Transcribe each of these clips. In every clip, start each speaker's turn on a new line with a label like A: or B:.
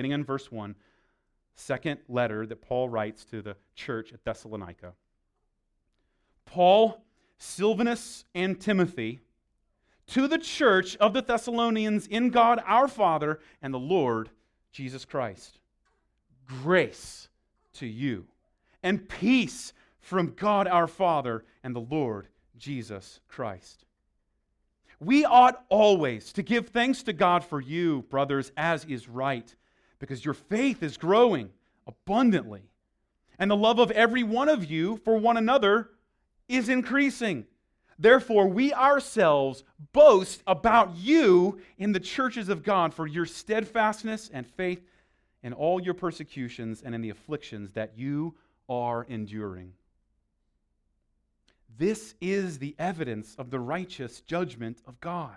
A: beginning in verse 1, second letter that Paul writes to the church at Thessalonica. Paul, Silvanus, and Timothy, to the church of the Thessalonians in God our Father and the Lord Jesus Christ. Grace to you and peace from God our Father and the Lord Jesus Christ. We ought always to give thanks to God for you, brothers, as is right, because your faith is growing abundantly, and the love of every one of you for one another is increasing. Therefore, we ourselves boast about you in the churches of God for your steadfastness and faith in all your persecutions and in the afflictions that you are enduring. This is the evidence of the righteous judgment of God,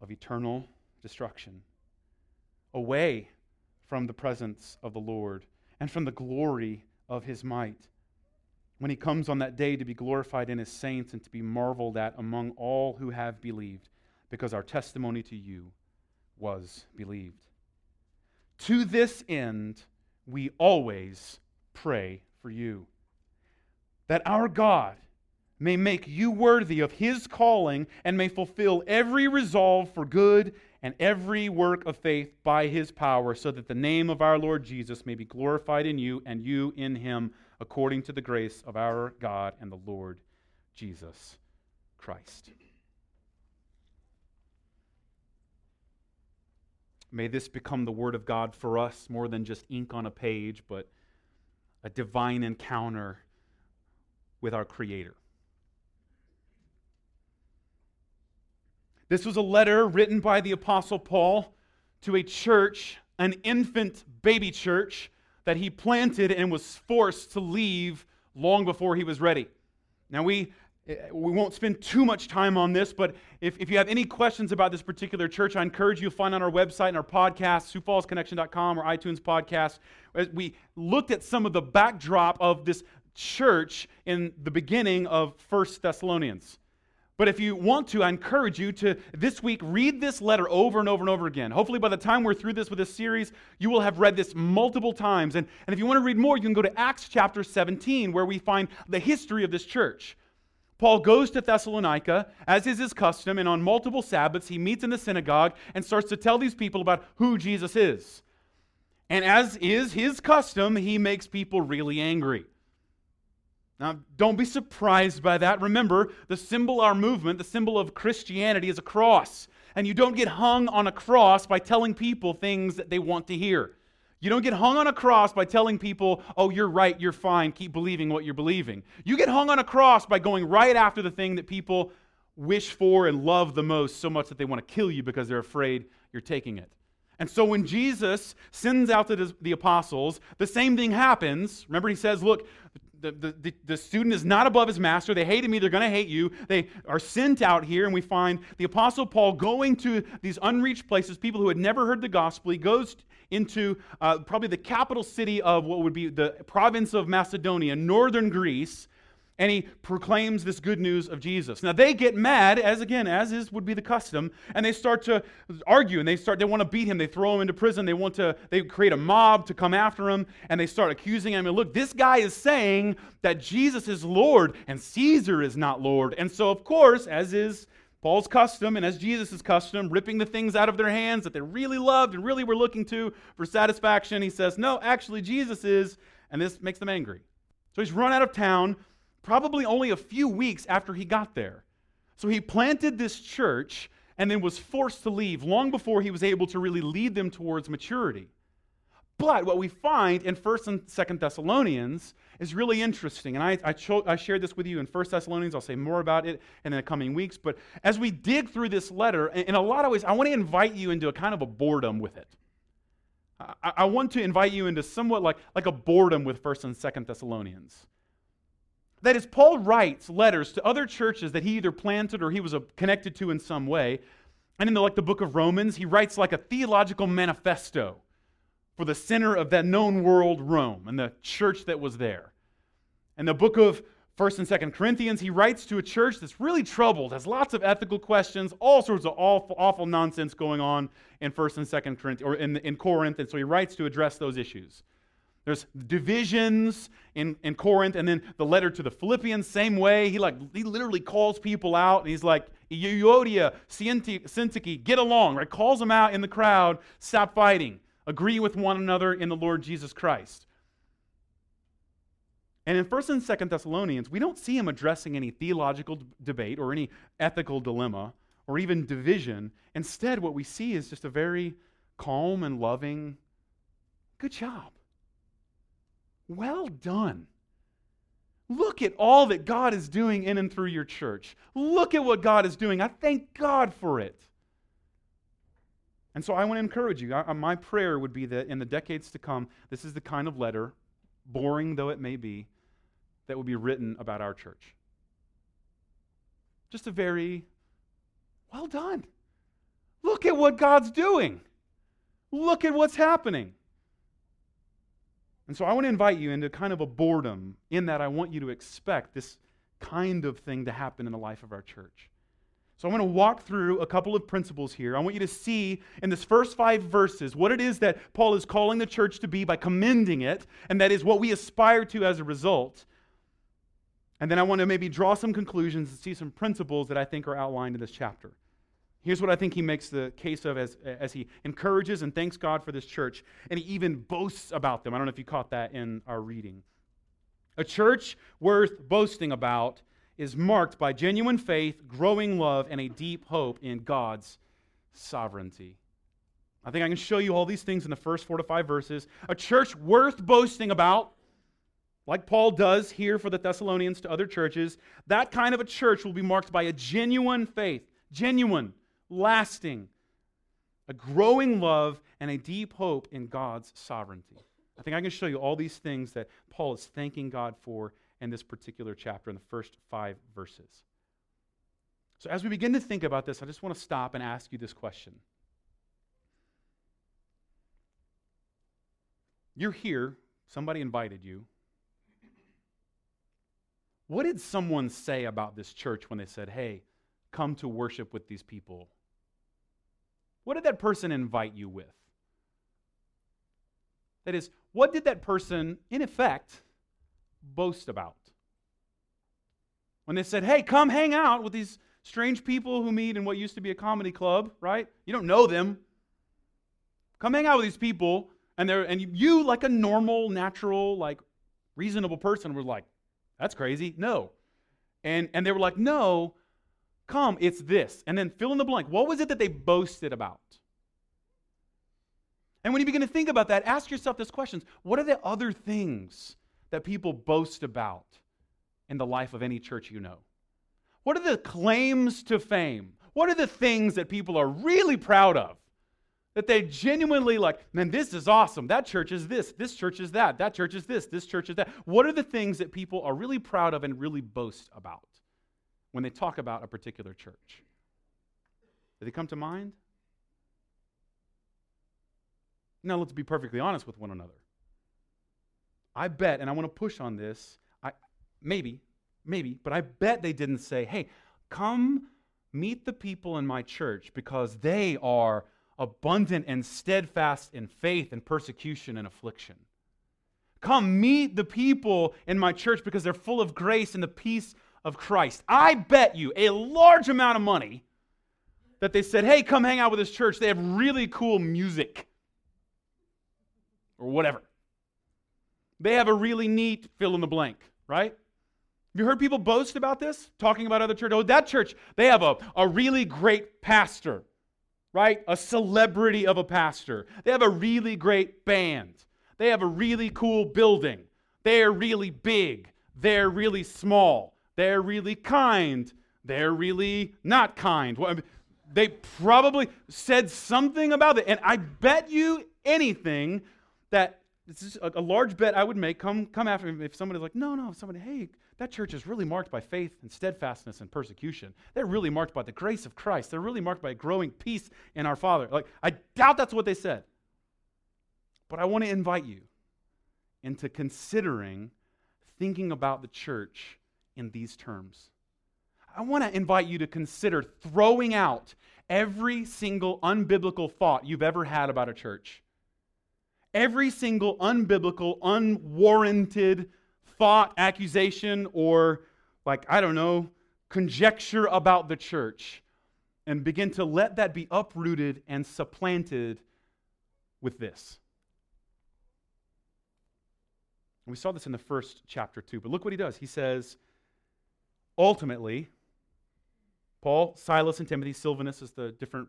A: of eternal destruction, away from the presence of the Lord and from the glory of his might. When he comes on that day to be glorified in his saints and to be marveled at among all who have believed, because our testimony to you was believed. To this end, we always pray for you, that our God may make you worthy of his calling and may fulfill every resolve for good and every work of faith by his power, so that the name of our Lord Jesus may be glorified in you and you in him, according to the grace of our God and the Lord Jesus Christ. May this become the Word of God for us more than just ink on a page, but a divine encounter with our Creator. This was a letter written by the Apostle Paul to a church, an infant baby church, that he planted and was forced to leave long before he was ready. Now, we, eh, we won't spend too much time on this, but if, if you have any questions about this particular church, I encourage you to find on our website and our podcast, SiouxFallsConnection.com or iTunes podcast. We looked at some of the backdrop of this church in the beginning of First Thessalonians. But if you want to, I encourage you to this week read this letter over and over and over again. Hopefully, by the time we're through this with this series, you will have read this multiple times. And, and if you want to read more, you can go to Acts chapter 17, where we find the history of this church. Paul goes to Thessalonica, as is his custom, and on multiple Sabbaths, he meets in the synagogue and starts to tell these people about who Jesus is. And as is his custom, he makes people really angry. Now, don't be surprised by that. Remember, the symbol our movement, the symbol of Christianity, is a cross. And you don't get hung on a cross by telling people things that they want to hear. You don't get hung on a cross by telling people, oh, you're right, you're fine, keep believing what you're believing. You get hung on a cross by going right after the thing that people wish for and love the most so much that they want to kill you because they're afraid you're taking it. And so when Jesus sends out the, the apostles, the same thing happens. Remember, he says, Look, the, the, the student is not above his master. They hated me. They're going to hate you. They are sent out here, and we find the Apostle Paul going to these unreached places, people who had never heard the gospel. He goes into uh, probably the capital city of what would be the province of Macedonia, northern Greece, and he proclaims this good news of Jesus. Now they get mad, as again, as is would be the custom, and they start to argue and they start they want to beat him, they throw him into prison, they want to they create a mob to come after him, and they start accusing him. And look, this guy is saying that Jesus is Lord and Caesar is not Lord. And so, of course, as is Paul's custom and as Jesus' custom, ripping the things out of their hands that they really loved and really were looking to for satisfaction, he says, No, actually, Jesus is, and this makes them angry. So he's run out of town probably only a few weeks after he got there. So he planted this church and then was forced to leave long before he was able to really lead them towards maturity. But what we find in 1st and 2nd Thessalonians is really interesting. And I, I, cho- I, shared this with you in 1st Thessalonians. I'll say more about it in the coming weeks. But as we dig through this letter, in a lot of ways, I want to invite you into a kind of a boredom with it. I, I want to invite you into somewhat like, like a boredom with 1st and 2nd Thessalonians. That is, Paul writes letters to other churches that he either planted or he was uh, connected to in some way. And in the, like the book of Romans, he writes like a theological manifesto for the center of that known world, Rome, and the church that was there. And the book of First and Second Corinthians, he writes to a church that's really troubled, has lots of ethical questions, all sorts of awful, awful nonsense going on in First and Second Corinthians or in, in Corinth, and so he writes to address those issues. There's divisions in, in Corinth, and then the letter to the Philippians, same way. He like he literally calls people out, and he's like, Euodia, Syntyche, get along, right? Calls them out in the crowd, stop fighting, agree with one another in the Lord Jesus Christ. And in 1st and 2nd Thessalonians, we don't see him addressing any theological d- debate or any ethical dilemma or even division. Instead, what we see is just a very calm and loving, good job. Well done. Look at all that God is doing in and through your church. Look at what God is doing. I thank God for it. And so I want to encourage you. I, my prayer would be that in the decades to come, this is the kind of letter boring though it may be, that would be written about our church. Just a very well done. Look at what God's doing. Look at what's happening. And so I want to invite you into kind of a boredom in that I want you to expect this kind of thing to happen in the life of our church. So I want to walk through a couple of principles here. I want you to see in this first five verses what it is that Paul is calling the church to be by commending it, and that is what we aspire to as a result. And then I want to maybe draw some conclusions and see some principles that I think are outlined in this chapter. Here's what I think he makes the case of as, as he encourages and thanks God for this church, and he even boasts about them. I don't know if you caught that in our reading. A church worth boasting about is marked by genuine faith, growing love, and a deep hope in God's sovereignty. I think I can show you all these things in the first four to five verses. A church worth boasting about, like Paul does here for the Thessalonians to other churches, that kind of a church will be marked by a genuine faith, genuine, lasting, a growing love, and a deep hope in God's sovereignty. I think I can show you all these things that Paul is thanking God for in this particular chapter in the first five verses. So, as we begin to think about this, I just want to stop and ask you this question. You're here, somebody invited you. What did someone say about this church when they said, hey, come to worship with these people? What did that person invite you with? That is, what did that person, in effect, boast about. When they said, hey, come hang out with these strange people who meet in what used to be a comedy club, right? You don't know them. Come hang out with these people, and they're and you, like a normal, natural, like reasonable person, were like, that's crazy. No. And and they were like, no, come, it's this. And then fill in the blank. What was it that they boasted about? And when you begin to think about that, ask yourself this question What are the other things that people boast about in the life of any church you know? What are the claims to fame? What are the things that people are really proud of? That they genuinely like, man, this is awesome. That church is this. This church is that. That church is this. This church is that. What are the things that people are really proud of and really boast about when they talk about a particular church? Do they come to mind? Now, let's be perfectly honest with one another. I bet, and I want to push on this, I, maybe, maybe, but I bet they didn't say, hey, come meet the people in my church because they are abundant and steadfast in faith and persecution and affliction. Come meet the people in my church because they're full of grace and the peace of Christ. I bet you a large amount of money that they said, hey, come hang out with this church. They have really cool music or whatever. They have a really neat fill in the blank, right? You heard people boast about this? Talking about other churches? Oh, that church, they have a, a really great pastor, right? A celebrity of a pastor. They have a really great band. They have a really cool building. They're really big. They're really small. They're really kind. They're really not kind. Well, they probably said something about it. And I bet you anything that this is a, a large bet I would make. Come, come after me if somebody's like, no, no, somebody, hey, that church is really marked by faith and steadfastness and persecution. They're really marked by the grace of Christ. They're really marked by growing peace in our Father. Like, I doubt that's what they said. But I want to invite you into considering thinking about the church in these terms. I want to invite you to consider throwing out every single unbiblical thought you've ever had about a church. Every single unbiblical, unwarranted thought, accusation, or like, I don't know, conjecture about the church. And begin to let that be uprooted and supplanted with this. We saw this in the first chapter too. But look what he does. He says, ultimately, Paul, Silas, and Timothy, Silvanus is the different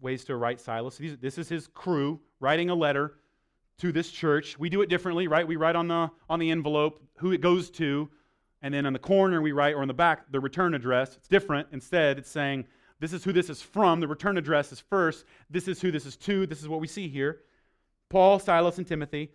A: ways to write Silas. This is his crew writing a letter to this church. We do it differently, right? We write on the, on the envelope who it goes to, and then on the corner we write, or on the back, the return address. It's different. Instead, it's saying, this is who this is from. The return address is first. This is who this is to. This is what we see here. Paul, Silas, and Timothy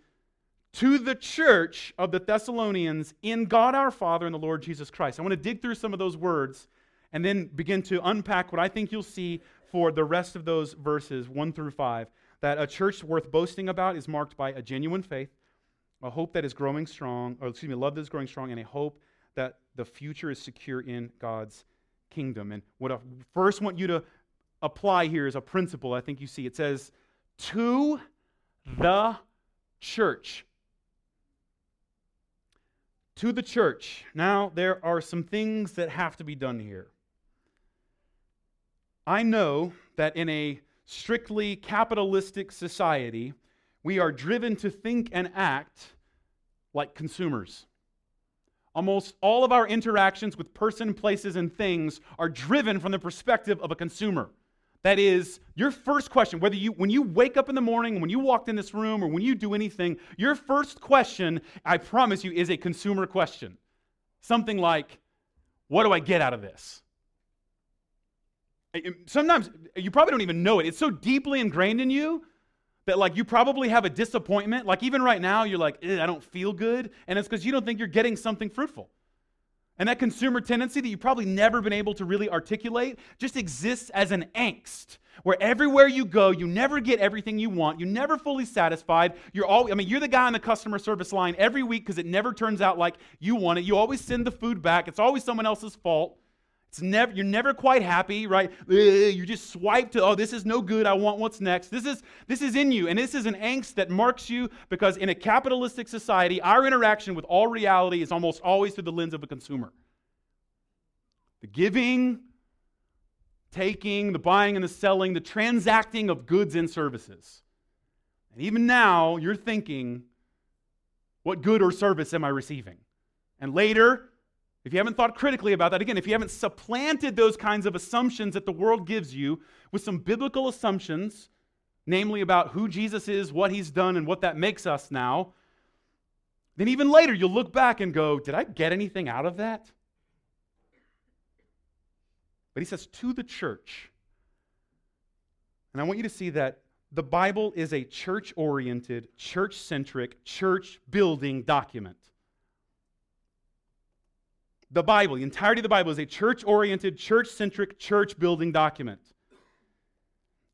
A: to the church of the Thessalonians in God our Father and the Lord Jesus Christ. I want to dig through some of those words and then begin to unpack what I think you'll see for the rest of those verses, 1 through 5. That a church worth boasting about is marked by a genuine faith, a hope that is growing strong, or excuse me, love that is growing strong, and a hope that the future is secure in God's kingdom. And what I first want you to apply here is a principle I think you see. It says, to the church to the church. Now, there are some things that have to be done here. I know that in a strictly capitalistic society, we are driven to think and act like consumers. Almost all of our interactions with person, places, and things are driven from the perspective of a consumer. That is, your first question, whether you, when you wake up in the morning, when you walked in this room, or when you do anything, your first question, I promise you, is a consumer question. Something like, what do I get out of this? Um, sometimes you probably don't even know it. It's so deeply ingrained in you that like you probably have a disappointment. Like even right now, you're like, I don't feel good. And it's because you don't think you're getting something fruitful. And that consumer tendency that you've probably never been able to really articulate just exists as an angst where everywhere you go, you never get everything you want. You're never fully satisfied. You're all, I mean, you're the guy on the customer service line every week because it never turns out like you want it. You always send the food back. It's always someone else's fault. It's never, you're never quite happy, right? Eh, you just swipe to, oh, this is no good. I want what's next. This is, this is in you. And this is an angst that marks you because in a capitalistic society, our interaction with all reality is almost always through the lens of a consumer. The giving, taking, the buying and the selling, the transacting of goods and services. And even now, you're thinking, what good or service am I receiving? And later, if you haven't thought critically about that, again, if you haven't supplanted those kinds of assumptions that the world gives you with some biblical assumptions, namely about who Jesus is, what he's done, and what that makes us now, then even later you'll look back and go, Did I get anything out of that? But he says, To the church. And I want you to see that the Bible is a church oriented, church centric, church building document. The Bible, the entirety of the Bible, is a church oriented, church centric, church building document.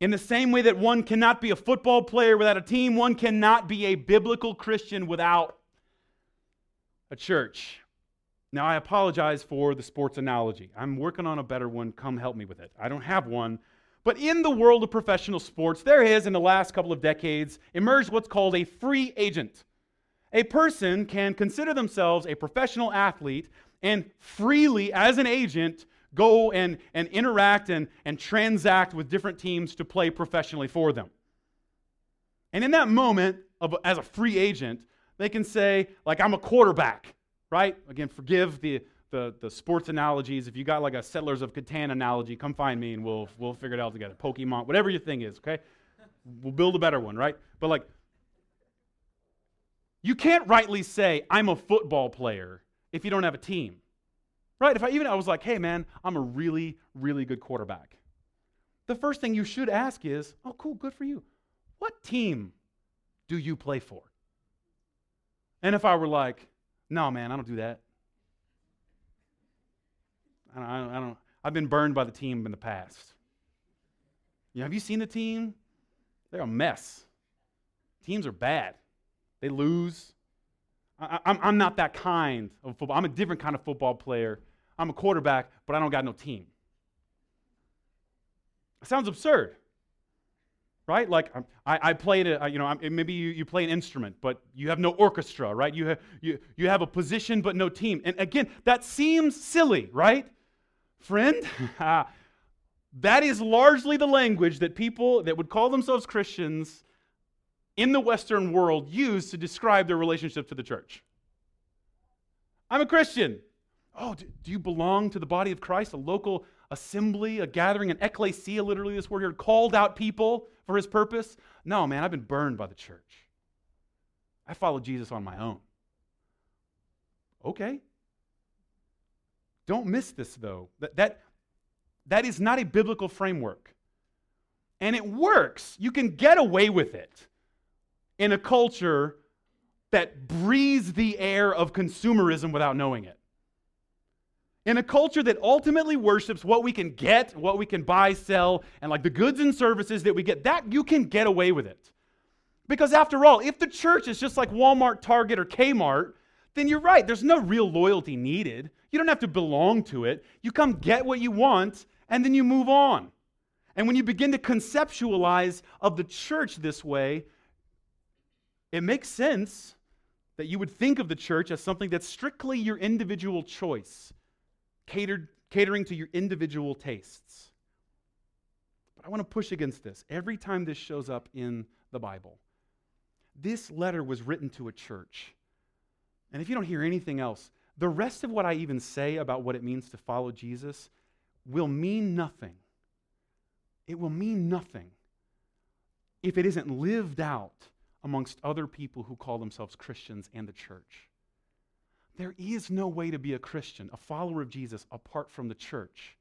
A: In the same way that one cannot be a football player without a team, one cannot be a biblical Christian without a church. Now, I apologize for the sports analogy. I'm working on a better one. Come help me with it. I don't have one. But in the world of professional sports, there has, in the last couple of decades, emerged what's called a free agent. A person can consider themselves a professional athlete and freely, as an agent, go and, and interact and, and transact with different teams to play professionally for them. And in that moment, of, as a free agent, they can say, like, I'm a quarterback, right? Again, forgive the, the, the sports analogies. If you got like a Settlers of Catan analogy, come find me and we'll, we'll figure it out together. Pokemon, whatever your thing is, okay? We'll build a better one, right? But like, you can't rightly say, I'm a football player if you don't have a team. Right? If I even I was like, hey man, I'm a really, really good quarterback. The first thing you should ask is, oh, cool, good for you. What team do you play for? And if I were like, No, man, I don't do that. I don't, I don't, I don't I've been burned by the team in the past. You know, have you seen the team? They're a mess. Teams are bad. They lose. I, I'm, I'm not that kind of football. I'm a different kind of football player. I'm a quarterback, but I don't got no team. It sounds absurd, right? Like I, I played a, you know, maybe you, you play an instrument, but you have no orchestra, right? You have, you, you have a position, but no team. And again, that seems silly, right? Friend, that is largely the language that people that would call themselves Christians in the Western world use to describe their relationship to the church. I'm a Christian. Oh, do, you belong to the body of Christ, a local assembly, a gathering, an ecclesia, literally this word here, called out people for his purpose? No, man, I've been burned by the church. I follow Jesus on my own. Okay. Don't miss this, though. That, that, that is not a biblical framework. And it works. You can get away with it in a culture that breathes the air of consumerism without knowing it. In a culture that ultimately worships what we can get, what we can buy, sell, and like the goods and services that we get, that you can get away with it. Because after all, if the church is just like Walmart, Target, or Kmart, then you're right. There's no real loyalty needed. You don't have to belong to it. You come get what you want, and then you move on. And when you begin to conceptualize of the church this way, it makes sense that you would think of the church as something that's strictly your individual choice, catered, catering to your individual tastes. But I want to push against this. Every time this shows up in the Bible, this letter was written to a church. And if you don't hear anything else, the rest of what I even say about what it means to follow Jesus will mean nothing. It will mean nothing if it isn't lived out amongst other people who call themselves Christians and the church. There is no way to be a Christian, a follower of Jesus, apart from the church.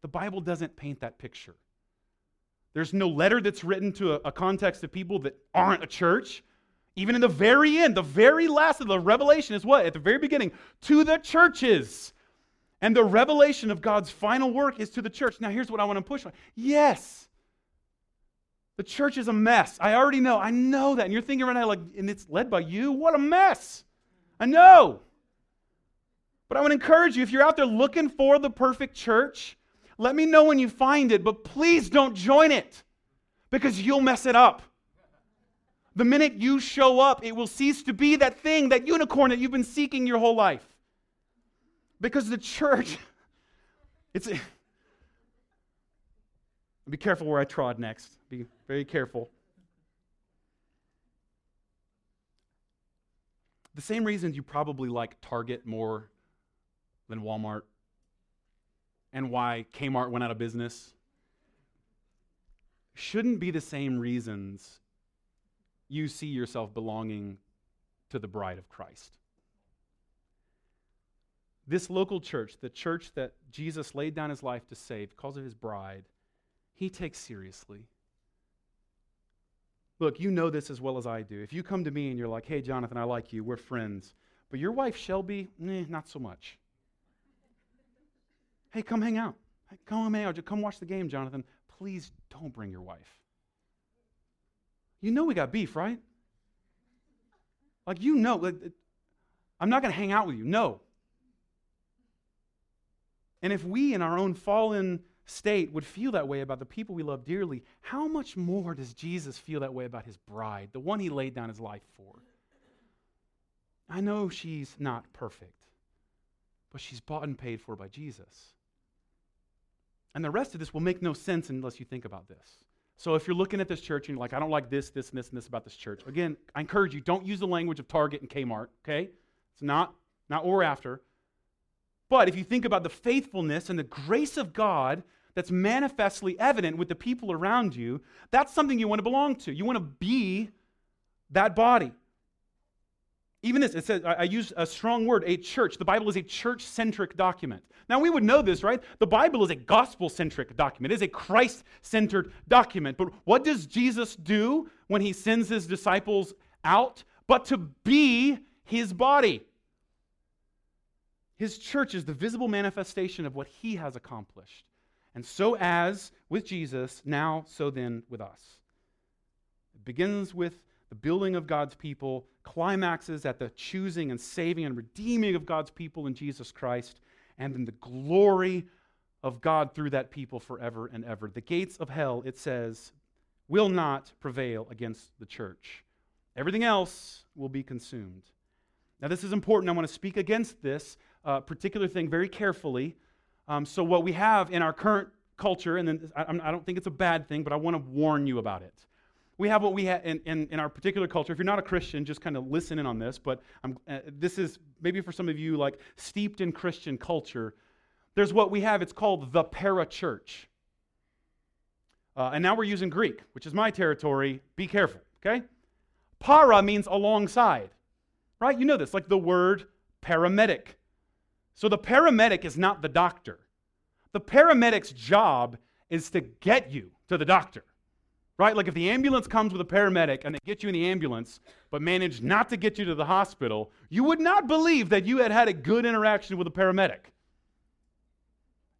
A: The Bible doesn't paint that picture. There's no letter that's written to a, a, context of people that aren't a church. Even in the very end, the very last of the revelation is what? At the very beginning, to the churches. And the revelation of God's final work is to the church. Now, here's what I want to push on. Yes, the church is a mess. I already know. I know that. And you're thinking right now, like, and it's led by you? What a mess. I know. But I would encourage you, if you're out there looking for the perfect church, let me know when you find it, but please don't join it because you'll mess it up. The minute you show up, it will cease to be that thing, that unicorn that you've been seeking your whole life. Because the church, it's. Be careful where I trod next. Be very careful. The same reasons you probably like Target more than Walmart and why Kmart went out of business shouldn't be the same reasons you see yourself belonging to the bride of Christ. This local church, the church that Jesus laid down his life to save because of his bride, he takes seriously. Look, you know this as well as I do. If you come to me and you're like, hey, Jonathan, I like you, we're friends, but your wife, Shelby, eh, not so much. hey, come hang out. Come hang out. Come watch the game, Jonathan. Please don't bring your wife. You know we got beef, right? Like, you know, like, I'm not going to hang out with you. No. And if we, in our own fallen state would feel that way about the people we love dearly, how much more does Jesus feel that way about his bride, the one he laid down his life for? I know she's not perfect, but she's bought and paid for by Jesus. And the rest of this will make no sense unless you think about this. So if you're looking at this church and you're like, I don't like this, this, and this, and this about this church, again, I encourage you, don't use the language of Target and Kmart, okay? It's not, not what we're after. But if you think about the faithfulness and the grace of God that's manifestly evident with the people around you, that's something you want to belong to. You want to be that body. Even this, it says, I, use a strong word, a church. The Bible is a church centric document. Now, we would know this, right? The Bible is a gospel centric document, it is a Christ centered document. But what does Jesus do when he sends his disciples out? But to be his body. His church is the visible manifestation of what he has accomplished. And so, as with Jesus, now, so then with us. It begins with the building of God's people, climaxes at the choosing and saving and redeeming of God's people in Jesus Christ, and then the glory of God through that people forever and ever. The gates of hell, it says, will not prevail against the church. Everything else will be consumed. Now, this is important. I want to speak against this uh, particular thing very carefully. Um, so, what we have in our current culture, and then I, I don't think it's a bad thing, but I want to warn you about it we have what we have in, in, in, our particular culture. If you're not a Christian, just kind of listen in on this. But uh, this is maybe for some of you like steeped in Christian culture. There's what we have. It's called the parachurch. Uh, and now we're using Greek, which is my territory. Be careful, okay? Para means alongside, right? You know this, like the word paramedic. So the paramedic is not the doctor. The paramedic's job is to get you to the doctor right? Like if the ambulance comes with a paramedic and they get you in the ambulance, but manage not to get you to the hospital, you would not believe that you had had a good interaction with a paramedic.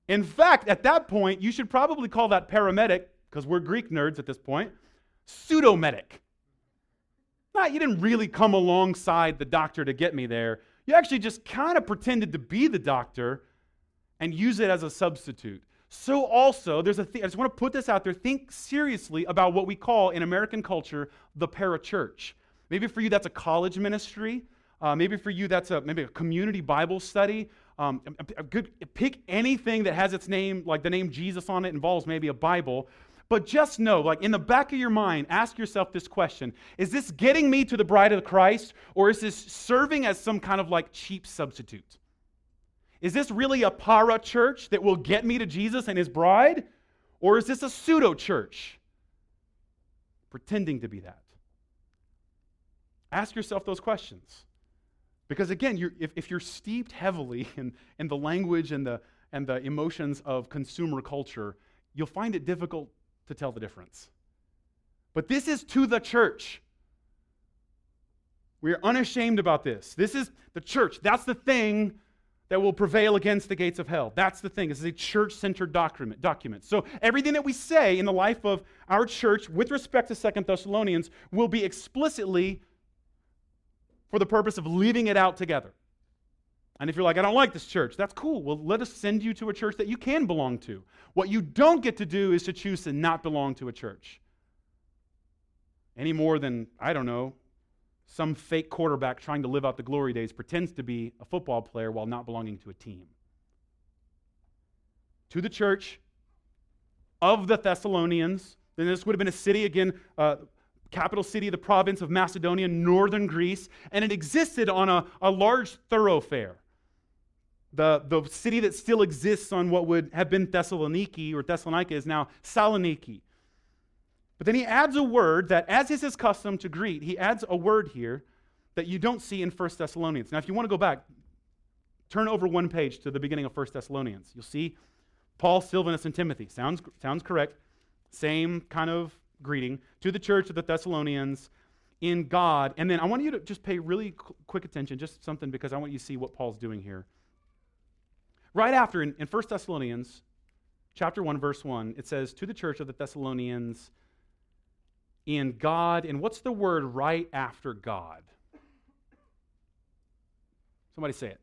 A: In fact, at that point, you should probably call that paramedic, because we're Greek nerds at this point, pseudo-medic. Not, you didn't really come alongside the doctor to get me there. You actually just kind of pretended to be the doctor and use it as a substitute so also there's a th- I just want to put this out there. Think seriously about what we call in American culture the parachurch. Maybe for you that's a college ministry. Uh, maybe for you that's a maybe a community Bible study. Um, a, a good, pick anything that has its name, like the name Jesus on it, involves maybe a Bible. But just know, like in the back of your mind, ask yourself this question Is this getting me to the bride of Christ, or is this serving as some kind of like cheap substitute? Is this really a para church that will get me to Jesus and his bride? Or is this a pseudo church pretending to be that? Ask yourself those questions. Because again, you're, if, if you're steeped heavily in, in the language and the, and the emotions of consumer culture, you'll find it difficult to tell the difference. But this is to the church. We are unashamed about this. This is the church. That's the thing that will prevail against the gates of hell. That's the thing. This is a church centered document, document. So everything that we say in the life of our church with respect to Second Thessalonians will be explicitly for the purpose of leaving it out together. And if you're like, I don't like this church, that's cool. Well, let us send you to a church that you can belong to. What you don't get to do is to choose to not belong to a church. Any more than, I don't know, some fake quarterback trying to live out the glory days pretends to be a football player while not belonging to a team. To the church of the Thessalonians, then this would have been a city, again, uh, capital city of the province of Macedonia, northern Greece, and it existed on a, a large thoroughfare. The, the city that still exists on what would have been Thessaloniki, or Thessalonica is now Saloniki. But then he adds a word that, as is his custom to greet, he adds a word here that you don't see in 1 Thessalonians. Now, if you want to go back, turn over one page to the beginning of 1 Thessalonians. You'll see Paul, Silvanus, and Timothy. Sounds, sounds correct. Same kind of greeting to the church of the Thessalonians in God. And then I want you to just pay really quick attention, just something, because I want you to see what Paul's doing here. Right after, in, in 1 Thessalonians chapter 1, verse 1, it says, To the church of the Thessalonians in God. And what's the word right after God? Somebody say it.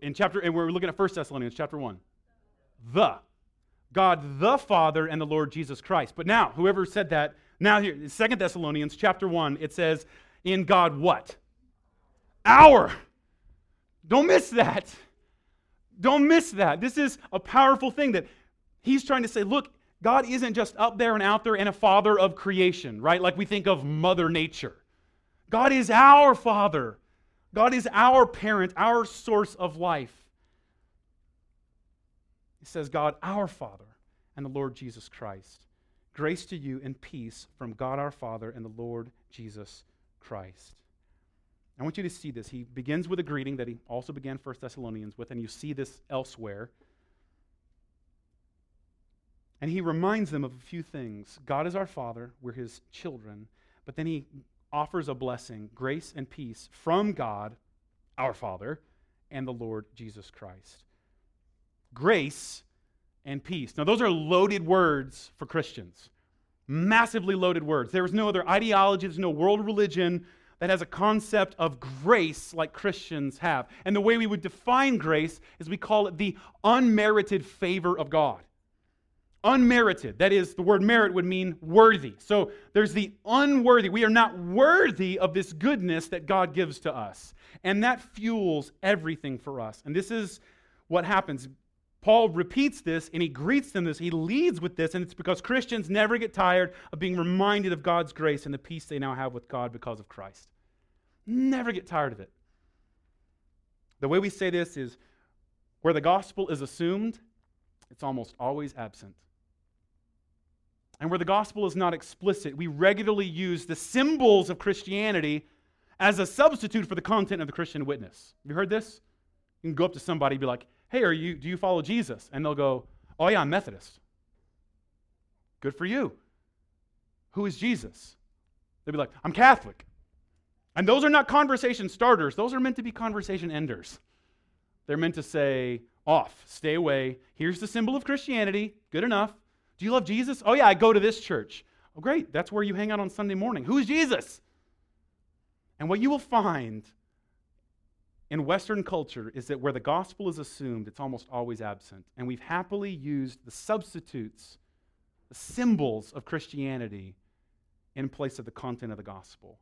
A: In chapter, and we're looking at 1 Thessalonians chapter 1. The. God the Father and the Lord Jesus Christ. But now, whoever said that, now here, 2 Thessalonians chapter 1, it says, in God what? Our. Don't miss that. Don't miss that. This is a powerful thing that he's trying to say, look, God isn't just up there and out there and a father of creation, right? Like we think of Mother Nature. God is our father. God is our parent, our source of life. He says, God, our Father, and the Lord Jesus Christ. Grace to you and peace from God our Father and the Lord Jesus Christ. I want you to see this. He begins with a greeting that he also began First Thessalonians with, and you see this elsewhere. And he reminds them of a few things. God is our Father, we're his children. But then he offers a blessing, grace and peace from God, our Father, and the Lord Jesus Christ. Grace and peace. Now, those are loaded words for Christians. Massively loaded words. There is no other ideology, there's no world religion that has a concept of grace like Christians have. And the way we would define grace is we call it the unmerited favor of God. Unmerited. That is, the word merit would mean worthy. So there's the unworthy. We are not worthy of this goodness that God gives to us. And that fuels everything for us. And this is what happens. Paul repeats this and he greets them this. He leads with this, and it's because Christians never get tired of being reminded of God's grace and the peace they now have with God because of Christ. Never get tired of it. The way we say this is where the gospel is assumed, it's almost always absent. And where the gospel is not explicit, we regularly use the symbols of Christianity as a substitute for the content of the Christian witness. Have you heard this? You can go up to somebody and be like, hey, are you, do you follow Jesus? And they'll go, oh, yeah, I'm Methodist. Good for you. Who is Jesus? They'll be like, I'm Catholic. And those are not conversation starters, those are meant to be conversation enders. They're meant to say, off, stay away. Here's the symbol of Christianity. Good enough. Do you love Jesus? Oh, yeah, I go to this church. Oh, great. That's where you hang out on Sunday morning. Who is Jesus? And what you will find in Western culture is that where the gospel is assumed, it's almost always absent. And we've happily used the substitutes, the symbols of Christianity in place of the content of the gospel.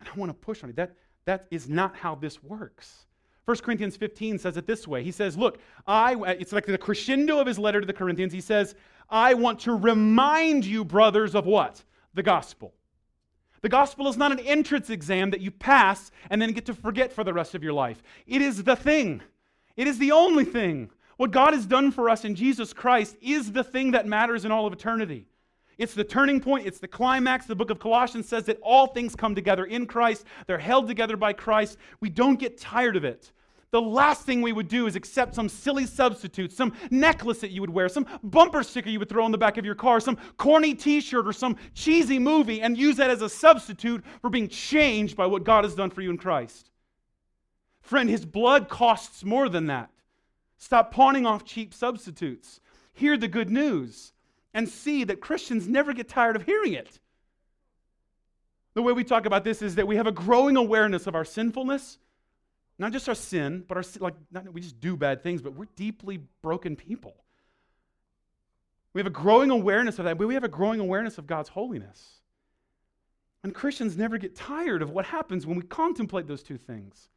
A: And I want to push on it. That, that is not how this works. 1 Corinthians 15 says it this way. He says, Look, I, it's like the crescendo of his letter to the Corinthians. He says, I want to remind you, brothers, of what? The gospel. The gospel is not an entrance exam that you pass and then get to forget for the rest of your life. It is the thing, it is the only thing. What God has done for us in Jesus Christ is the thing that matters in all of eternity. It's the turning point, it's the climax. The book of Colossians says that all things come together in Christ, they're held together by Christ. We don't get tired of it the last thing we would do is accept some silly substitute, some necklace that you would wear, some bumper sticker you would throw on the back of your car, some corny t shirt or some cheesy movie, and use that as a substitute for being changed by what God has done for you in Christ. Friend, His blood costs more than that. Stop pawning off cheap substitutes. Hear the good news and see that Christians never get tired of hearing it. The way we talk about this is that we have a growing awareness of our sinfulness not just our sin, but our like not, we just do bad things, but we're deeply broken people. We have a growing awareness of that, but we have a growing awareness of God's holiness. And Christians never get tired of what happens when we contemplate those two things.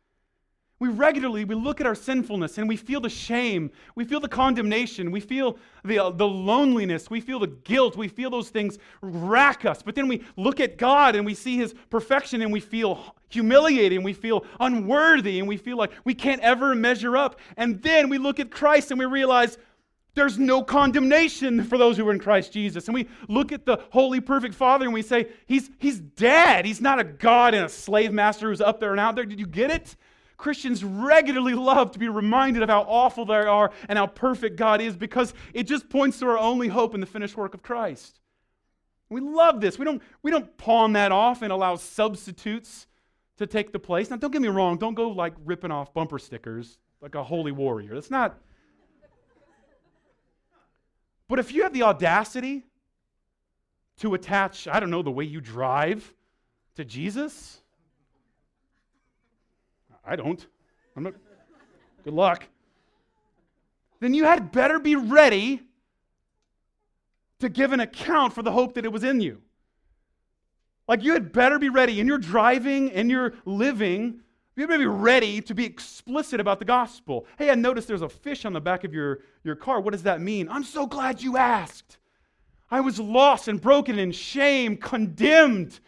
A: We regularly we look at our sinfulness and we feel the shame, we feel the condemnation, we feel the, uh, the loneliness, we feel the guilt, we feel those things rack us. But then we look at God and we see his perfection and we feel humiliated and we feel unworthy and we feel like we can't ever measure up. And then we look at Christ and we realize there's no condemnation for those who are in Christ Jesus. And we look at the holy, perfect Father and we say, He's, he's dead. He's not a God and a slave master who's up there and out there. Did you get it? Christians regularly love to be reminded of how awful they are and how perfect God is because it just points to our only hope in the finished work of Christ. We love this. We don't, we don't pawn that off and allow substitutes to take the place. Now, don't get me wrong, don't go like ripping off bumper stickers like a holy warrior. That's not. But if you have the audacity to attach, I don't know, the way you drive to Jesus, I don't. I'm not. Good luck. Then you had better be ready to give an account for the hope that it was in you. Like you had better be ready in your driving and your living. You better be ready to be explicit about the gospel. Hey, I noticed there's a fish on the back of your, your car. What does that mean? I'm so glad you asked. I was lost and broken in shame, condemned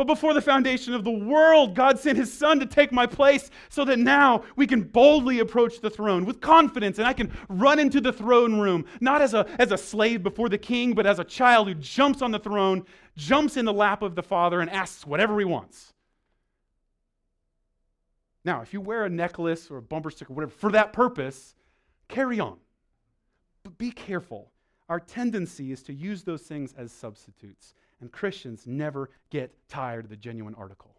A: but before the foundation of the world, God sent his son to take my place so that now we can boldly approach the throne with confidence and I can run into the throne room, not as a, as a slave before the king, but as a child who jumps on the throne, jumps in the lap of the Father, and asks whatever he wants. 1 Corinthians 15 says this. He says, Look, I want to remind you, brothers, of the gospel. God is our Father, we're his children. But then he offers a blessing, grace and peace from God, our Father, and the Lord Jesus Christ. Now, if you wear a necklace or a bumper sticker, or whatever, for that purpose, carry on. But be careful. Our tendency is to use those things as substitutes. And Christians never get tired of the genuine article.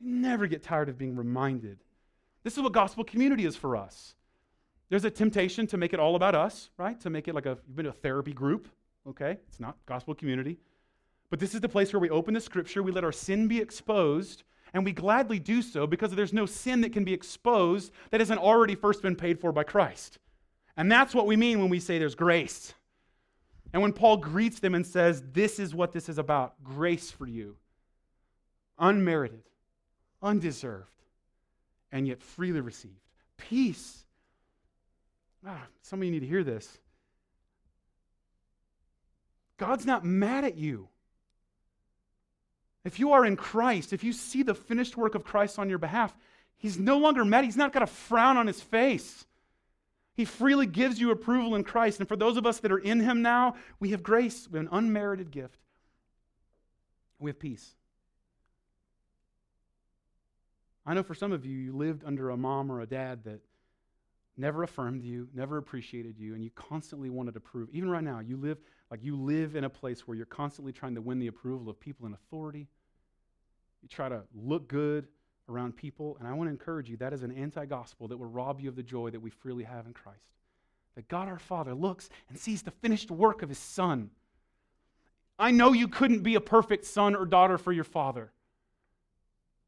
A: We never get tired of being reminded. This is what gospel community is for us. There's a temptation to make it all about us, right? To make it like a, you've been to a therapy group, okay? It's not gospel community. But this is the place where we open the scripture, we let our sin be exposed, and we gladly do so because there's no sin that can be exposed that hasn't already first been paid for by Christ. And that's what we mean when we say there's grace. And when Paul greets them and says, This is what this is about grace for you, unmerited, undeserved, and yet freely received. Peace. Ah, some of you need to hear this. God's not mad at you. If you are in Christ, if you see the finished work of Christ on your behalf, He's no longer mad. He's not got a frown on His face. He freely gives you approval in Christ. And for those of us that are in Him now, we have grace, we have an unmerited gift. We have peace. I know for some of you, you lived under a mom or a dad that never affirmed you, never appreciated you, and you constantly wanted to prove. Even right now, you live like you live in a place where you're constantly trying to win the approval of people in authority. You try to look good around people, and I want to encourage you that is an anti gospel that will rob you of the joy that we freely have in Christ. That God our Father looks and sees the finished work of His Son. I know you couldn't be a perfect son or daughter for your father.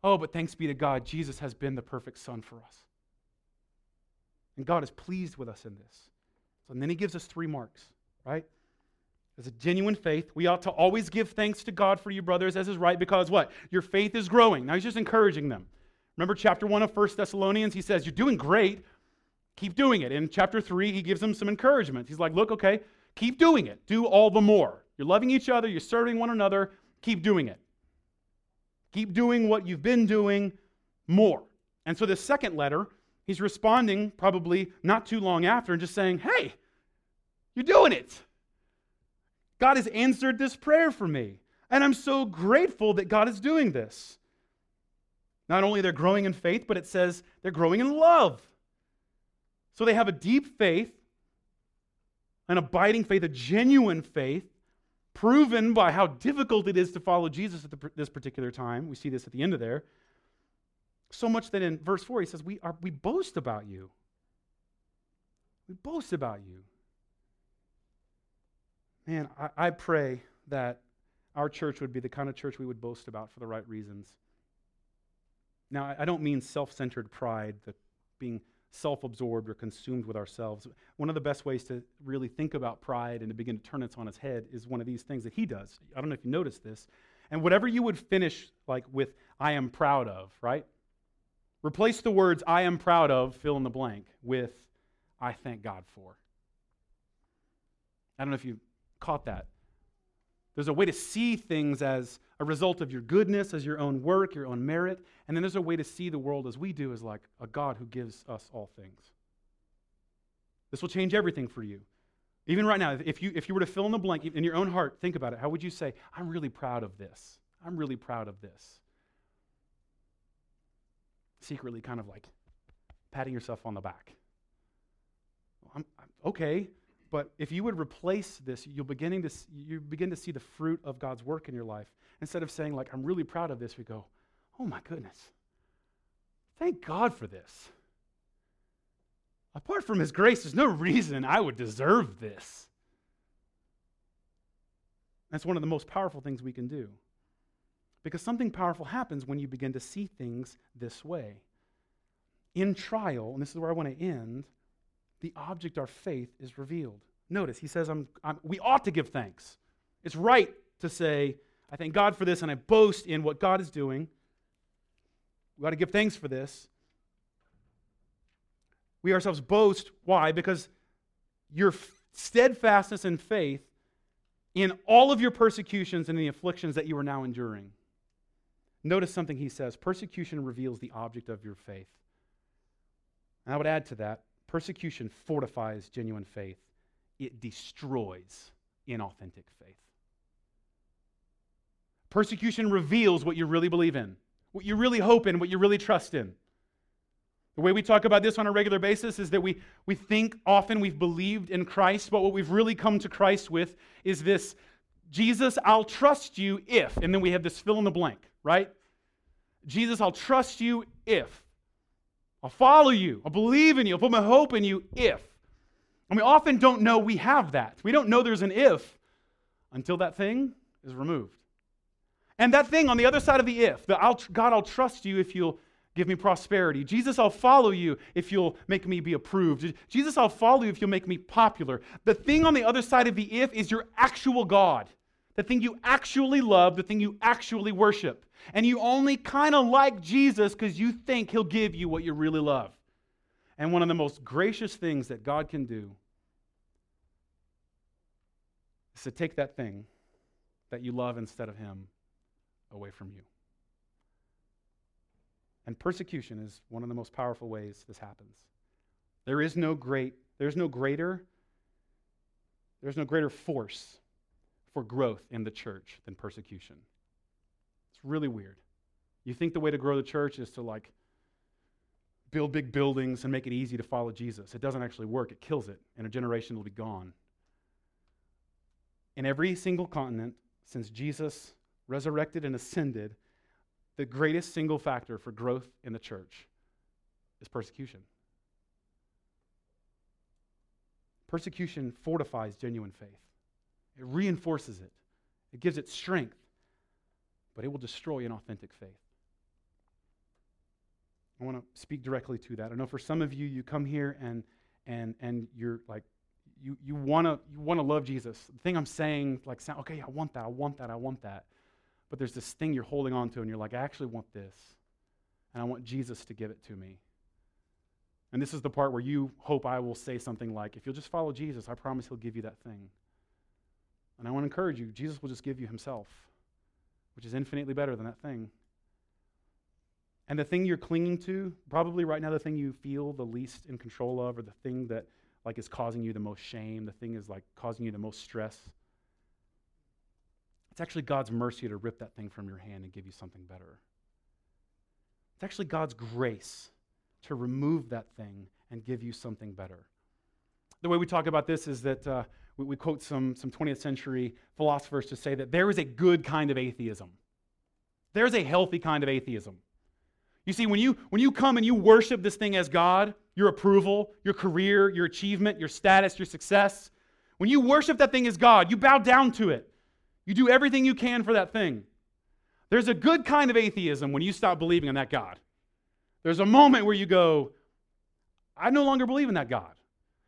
A: Oh, but thanks be to God, Jesus has been the perfect son for us. And God is pleased with us in this. So, and then He gives us three marks, right? As a genuine faith, we ought to always give thanks to God for you, brothers, as is right, because what? Your faith is growing. Now he's just encouraging them. Remember chapter 1 of 1 Thessalonians? He says, You're doing great. Keep doing it. In chapter 3, he gives them some encouragement. He's like, Look, okay, keep doing it. Do all the more. You're loving each other, you're serving one another. Keep doing it. Keep doing what you've been doing more. And so, this second letter, he's responding probably not too long after and just saying, Hey, you're doing it. God has answered this prayer for me. And I'm so grateful that God is doing this. Not only they're growing in faith, but it says they're growing in love. So they have a deep faith, an abiding faith, a genuine faith, proven by how difficult it is to follow Jesus at the, this particular time. We see this at the end of there. So much that in verse 4 he says, We, are, we boast about you. We boast about you. Man, I, I pray that our church would be the kind of church we would boast about for the right reasons. Now, I don't mean self centered pride, the being self absorbed or consumed with ourselves. One of the best ways to really think about pride and to begin to turn it on its head is one of these things that he does. I don't know if you noticed this. And whatever you would finish like with I am proud of, right? Replace the words I am proud of, fill in the blank, with I thank God for. I don't know if you caught that. There's a way to see things as a result of your goodness, as your own work, your own merit. And then there's a way to see the world as we do, as like a God who gives us all things. This will change everything for you. Even right now, if you, if you were to fill in the blank in your own heart, think about it. How would you say, I'm really proud of this? I'm really proud of this. Secretly, kind of like patting yourself on the back. I'm, I'm, okay, but if you would replace this, you'll beginning to you begin to see the fruit of God's work in your life. Instead of saying like I'm really proud of this, we go, "Oh my goodness. Thank God for this." Apart from his grace, there's no reason I would deserve this. That's one of the most powerful things we can do. Because something powerful happens when you begin to see things this way. In trial, and this is where I want to end, the object, our faith, is revealed. Notice, he says, I'm, I'm, we ought to give thanks. It's right to say, I thank God for this and I boast in what God is doing. We ought to give thanks for this. We ourselves boast. Why? Because your steadfastness and faith in all of your persecutions and the afflictions that you are now enduring. Notice something he says persecution reveals the object of your faith. And I would add to that Persecution fortifies genuine faith, it destroys inauthentic faith. Persecution reveals what you really believe in, what you really hope in, what you really trust in. The way we talk about this on a regular basis is that we, we think often we've believed in Christ, but what we've really come to Christ with is this Jesus, I'll trust you if, and then we have this fill in the blank, right? Jesus, I'll trust you if. I'll follow you. I'll believe in you. I'll put my hope in you if. And we often don't know we have that. We don't know there's an if until that thing is removed. And that thing on the other side of the if, the I'll, God, I'll trust you if you'll give me prosperity. Jesus, I'll follow you if you'll make me be approved. Jesus, I'll follow you if you'll make me popular. The thing on the other side of the if is your actual God, the thing you actually love, the thing you actually worship. And you only kind of like Jesus because you think he'll give you what you really love. And one of the most gracious things that God can do is to take that thing that you love instead of him away from you. And persecution is one of the most powerful ways this happens. There is no great, there's no greater, there's no greater force for growth in the church than persecution. It's really weird. You think the way to grow the church is to like build big buildings and make it easy to follow Jesus. It doesn't actually work. It kills it. And a generation will be gone. In every single continent since Jesus resurrected and ascended, the greatest single factor for growth in the church is persecution. Persecution fortifies genuine faith, it reinforces it, it gives it strength, but it will destroy an authentic faith. I want to speak directly to that. I know for some of you, you come here and and and you're like, you you want to you want to love Jesus. The thing I'm saying, like, sound, okay, I want that, I want that, I want that. But there's this thing you're holding on to, and you're like, I actually want this, and I want Jesus to give it to me. And this is the part where you hope I will say something like, if you'll just follow Jesus, I promise he'll give you that thing. And I want to encourage you, Jesus will just give you himself, which is infinitely better than that thing. And the thing you're clinging to, probably right now the thing you feel the least in control of, or the thing that like is causing you the most shame, the thing is like causing you the most stress. It's actually God's mercy to rip that thing from your hand and give you something better. It's actually God's grace to remove that thing and give you something better. The way we talk about this is that uh, we, we quote some, some 20th century philosophers to say that there is a good kind of atheism. There's a healthy kind of atheism. You see, when you, when you come and you worship this thing as God, your approval, your career, your achievement, your status, your success, when you worship that thing as God, you bow down to it. You do everything you can for that thing. There's a good kind of atheism when you stop believing in that God. There's a moment where you go, I no longer believe in that God.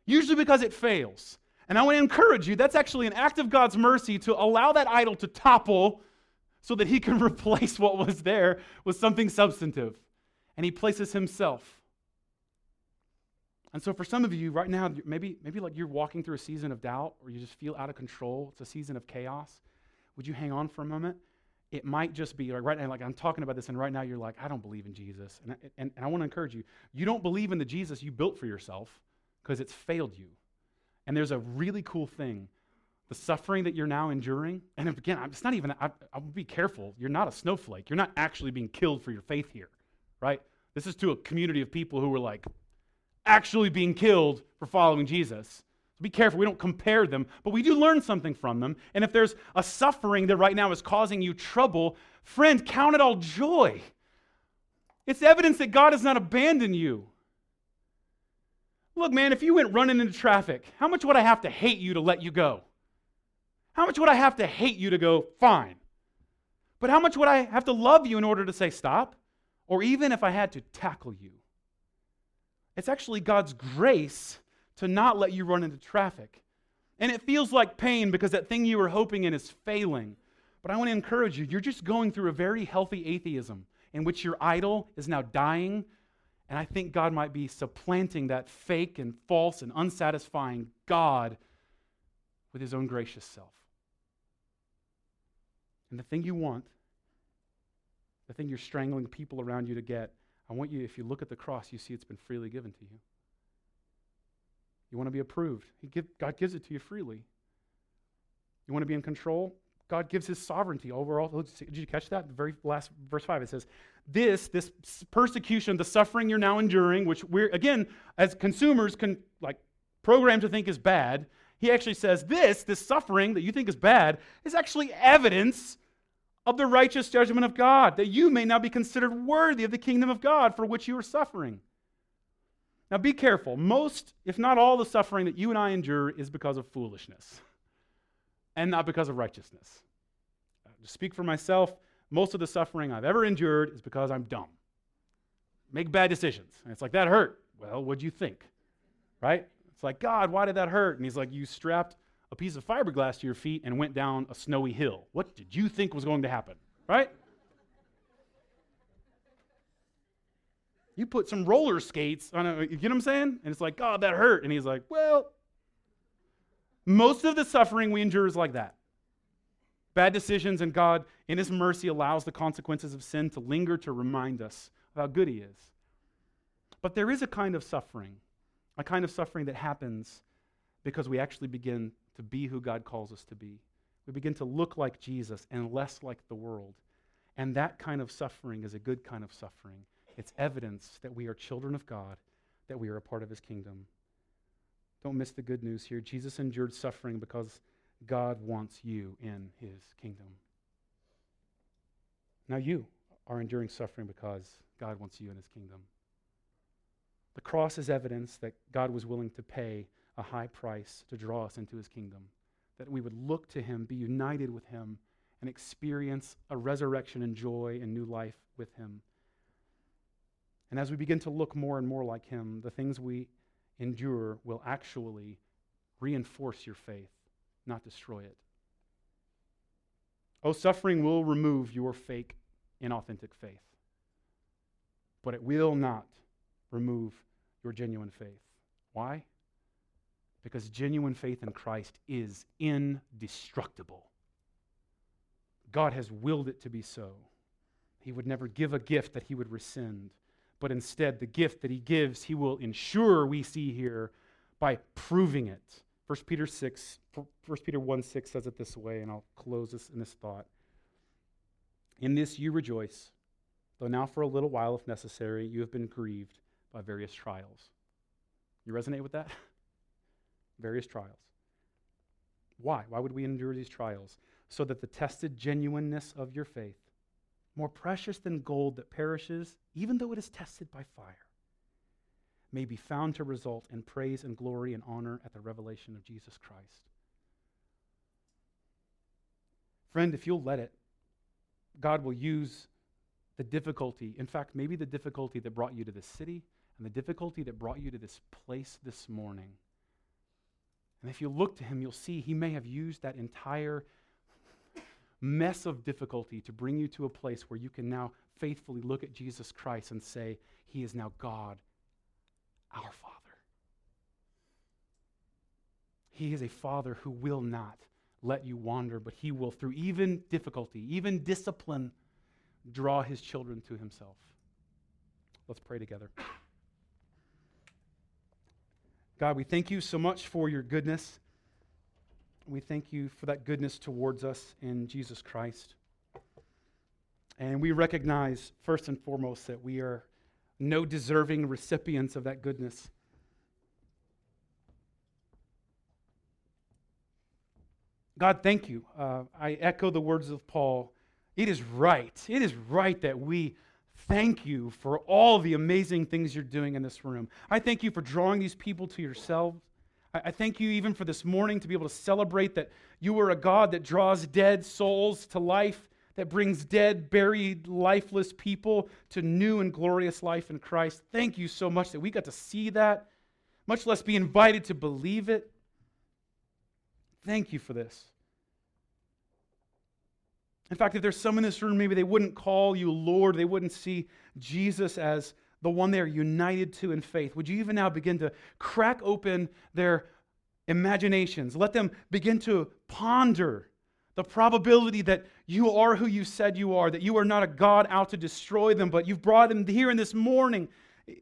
A: Usually because it fails. And I want to encourage you, that's actually an act of God's mercy to allow that idol to topple so that he can replace what was there with something substantive. And he places himself. And so for some of you right now, maybe, maybe like you're walking through a season of doubt or you just feel out of control. It's a season of chaos. Would you hang on for a moment? It might just be like right now, like I'm talking about this, and right now you're like, I don't believe in Jesus. And, and, and I want to encourage you. You don't believe in the Jesus you built for yourself because it's failed you. And there's a really cool thing the suffering that you're now enduring, and again, it's not even, I, I'll be careful. You're not a snowflake. You're not actually being killed for your faith here, right? This is to a community of people who were like actually being killed for following Jesus. So be careful. We don't compare them, but we do learn something from them. And if there's a suffering that right now is causing you trouble, friend, count it all joy. It's evidence that God has not abandoned you. Look, man, if you went running into traffic, how much would I have to hate you to let you go? How much would I have to hate you to go, fine? But how much would I have to love you in order to say stop? Or even if I had to tackle you? It's actually God's grace to not let you run into traffic. And it feels like pain because that thing you were hoping in is failing. But I want to encourage you, you're just going through a very healthy atheism in which your idol is now dying. And I think God might be supplanting that fake and false and unsatisfying God with his own gracious self. And the thing you want, the thing you're strangling people around you to get, I want you, if you look at the cross, you see it's been freely given to you. You want to be approved. Give, God gives it to you freely. You want to be in control? God gives his sovereignty over all. Did you catch that? The very last verse 5, it says, This, this persecution, the suffering you're now enduring, which we're, again, as consumers, can like programmed to think is bad. He actually says, This, this suffering that you think is bad, is actually evidence of the righteous judgment of God, that you may now be considered worthy of the kingdom of God for which you are suffering. Now be careful. Most, if not all, the suffering that you and I endure is because of foolishness and not because of righteousness. Uh, to speak for myself, most of the suffering I've ever endured is because I'm dumb. Make bad decisions. And it's like, that hurt. Well, what'd you think? Right? It's like, God, why did that hurt? And he's like, you strapped a piece of fiberglass to your feet and went down a snowy hill. What did you think was going to happen? Right? You put some roller skates on a, you get what I'm saying? And it's like, God, that hurt. And he's like, well, most of the suffering we endure is like that. Bad decisions, and God, in His mercy, allows the consequences of sin to linger to remind us of how good He is. But there is a kind of suffering, a kind of suffering that happens because we actually begin to be who God calls us to be. We begin to look like Jesus and less like the world. And that kind of suffering is a good kind of suffering. It's evidence that we are children of God, that we are a part of his kingdom. Don't miss the good news here. Jesus endured suffering because God wants you in his kingdom. Now you are enduring suffering because God wants you in his kingdom. The cross is evidence that God was willing to pay a high price to draw us into his kingdom, that we would look to him, be united with him, and experience a resurrection and joy and new life with him. And as we begin to look more and more like him, the things we endure will actually reinforce your faith, not destroy it. Oh, suffering will remove your fake, inauthentic faith, but it will not remove your genuine faith. Why? Because genuine faith in Christ is indestructible. God has willed it to be so. He would never give a gift that he would rescind, but instead, the gift that he gives, he will ensure, we see here, by proving it. 1 Peter 6, 1 Peter 1 6 says it this way, and I'll close this in this thought. In this you rejoice, though now for a little while, if necessary, you have been grieved by various trials. You resonate with that? various trials. Why? Why would we endure these trials? So that the tested genuineness of your faith, more precious than gold that perishes, even though it is tested by fire, may be found to result in praise and glory and honor at the revelation of Jesus Christ. Friend, if you'll let it, God will use the difficulty, in fact, maybe the difficulty that brought you to this city and the difficulty that brought you to this place this morning and if you look to him, you'll see he may have used that entire mess of difficulty to bring you to a place where you can now faithfully look at Jesus Christ and say, He is now God, our Father. He is a Father who will not let you wander, but He will, through even difficulty, even discipline, draw His children to Himself. Let's pray together. God, we thank you so much for your goodness. We thank you for that goodness towards us in Jesus Christ. And we recognize, first and foremost, that we are no deserving recipients of that goodness. God, thank you. Uh, I echo the words of Paul. It is right. It is right that we thank you for all the amazing things you're doing in this room. I thank you for drawing these people to yourselves. I thank you even for this morning to be able to celebrate that you are a God that draws dead souls to life, that brings dead, buried, lifeless people to new and glorious life in Christ. Thank you so much that we got to see that, much less be invited to believe it. Thank you for this. In fact, if there's some in this room, maybe they wouldn't call you Lord, they wouldn't see Jesus as the one they are united to in faith. Would you even now begin to crack open their imaginations? Let them begin to ponder the probability that you are who you said you are, that you are not a God out to destroy them, but you've brought them here in this morning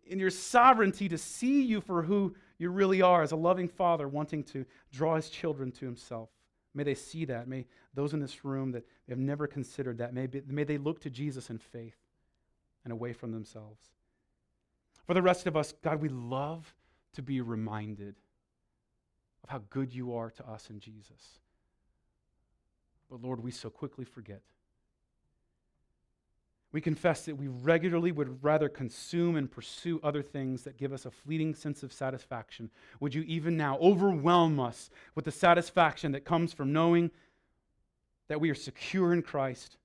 A: in your sovereignty to see you for who you really are as a loving father wanting to draw his children to himself. May they see that. May those in this room that have never considered that, may, be, may they look to Jesus in faith and away from themselves. For the rest of us, God, we love to be reminded of how good you are to us in Jesus. But Lord, we so quickly forget. We confess that we regularly would rather consume and pursue other things that give us a fleeting sense of satisfaction. Would you even now overwhelm us with the satisfaction that comes from knowing that we are secure in Christ?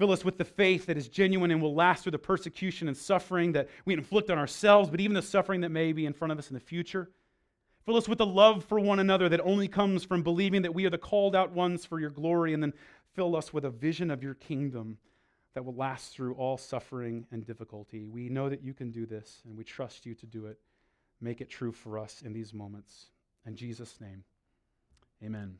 A: Fill us with the faith that is genuine and will last through the persecution and suffering that we inflict on ourselves, but even the suffering that may be in front of us in the future. Fill us with the love for one another that only comes from believing that we are the called out ones for your glory, and then fill us with a vision of your kingdom that will last through all suffering and difficulty. We know that you can do this, and we trust you to do it. Make it true for us in these moments. In Jesus' name, amen.